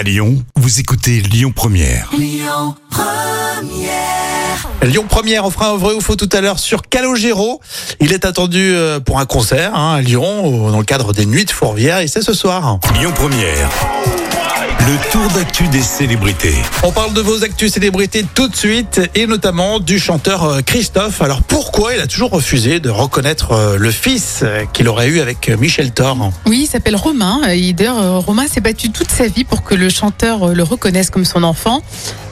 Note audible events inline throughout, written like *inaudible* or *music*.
À Lyon, vous écoutez Lyon Première. Lyon Première, on fera un vrai ou faux tout à l'heure sur Calogero. Il est attendu euh, pour un concert hein, à Lyon dans le cadre des Nuits de Fourvière et c'est ce soir. Lyon Première. Le tour d'actu des célébrités. On parle de vos actus célébrités tout de suite et notamment du chanteur euh, Christophe. Alors pourquoi il a toujours refusé de reconnaître euh, le fils euh, qu'il aurait eu avec Michel Thor Oui, il s'appelle Romain. Et d'ailleurs, Romain s'est battu toute sa vie pour que le chanteur le reconnaisse comme son enfant.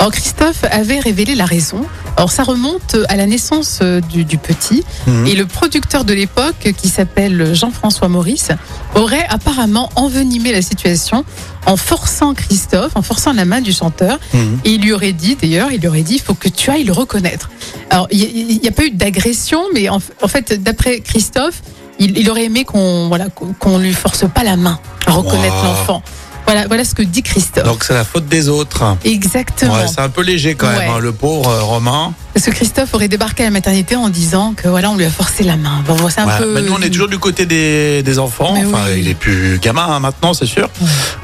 Alors, Christophe avait révélé la raison. Alors, ça remonte à la naissance du, du petit. Mhm. Et le producteur de l'époque, qui s'appelle Jean-François Maurice, aurait apparemment envenimé la situation en forçant Christophe, en forçant la main du chanteur. Mhm. Et il lui aurait dit, d'ailleurs, il lui aurait dit, il faut que tu ailles le reconnaître. Alors, il n'y a, pas eu d'agression, mais en, en fait, d'après Christophe, il, il aurait aimé qu'on voilà, qu'on qu'on lui force pas la main à reconnaître Wow. l'enfant. Voilà, voilà ce que dit Christophe. Donc c'est la faute des autres. Exactement. Ouais, c'est un peu léger quand même, hein, le pauvre euh, Romain. Parce que Christophe aurait débarqué à la maternité en disant que voilà, on lui a forcé la main. Bon, un Ouais, peu. mais nous on est toujours du côté des, des enfants. Mais enfin, oui. il est plus gamin hein, maintenant, c'est sûr.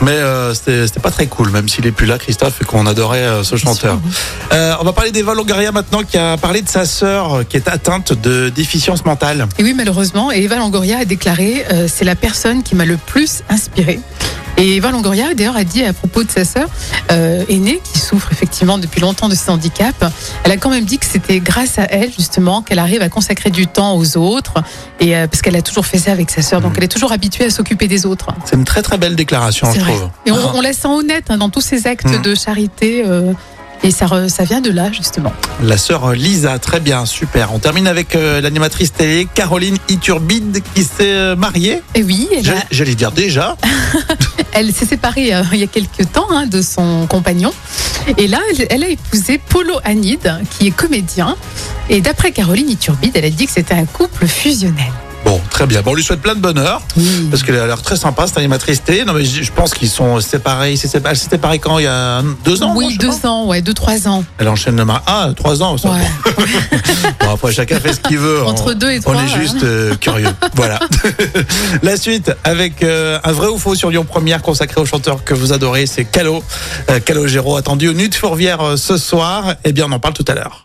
Mais euh, c'était pas très cool, même s'il est plus là, Christophe, et qu'on adorait euh, ce chanteur. Euh, on va parler d'Eva Longoria maintenant, qui a parlé de sa sœur qui est atteinte de déficience mentale. Et oui, malheureusement, et Eva Longoria a déclaré c'est la personne qui m'a le plus inspirée. Et Eva Longoria, d'ailleurs, a dit à propos de sa sœur euh, aînée, qui souffre effectivement depuis longtemps de ce handicap, elle a quand même dit que c'était grâce à elle, justement, qu'elle arrive à consacrer du temps aux autres, et euh, parce qu'elle a toujours fait ça avec sa sœur, donc elle est toujours habituée à s'occuper des autres. C'est une très très belle déclaration, je vrai. trouve. Et on, on la sent honnête hein, dans tous ses actes Mhm. de charité, euh, et ça, re- ça vient de là, justement. La sœur Lisa, très bien, super. On termine avec euh, l'animatrice télé Caroline Iturbide qui s'est euh, mariée. Et oui, elle, a- J'allais- J'allais dire déjà. *laughs* Elle s'est séparée euh, il y a quelques temps hein, de son compagnon. Et là, elle, elle a épousé Polo Hanid, qui est comédien. Et d'après Caroline Iturbide, elle a dit que c'était un couple fusionnel. Bon, très bien. Bon, on lui souhaite plein de bonheur. Oui. Parce qu'elle a l'air très sympa, cette animatrice télé. Non, mais je pense qu'ils sont séparés. Elle s'est séparée quand? Il y a deux ans oui, deux ans, ouais, deux, trois ans. Elle enchaîne le mari. Ah, trois ans. ça. Ouais. *laughs* Bon, après, chacun fait ce qu'il veut. Entre On- deux et On trois, est juste euh, curieux. *laughs* Voilà. *laughs* La suite avec euh, un vrai ou faux sur Lyon Première consacré au chanteur que vous adorez, c'est Calo. Euh, Calogero attendu au Nuit de Fourvière euh, ce soir. Eh bien, on en parle tout à l'heure.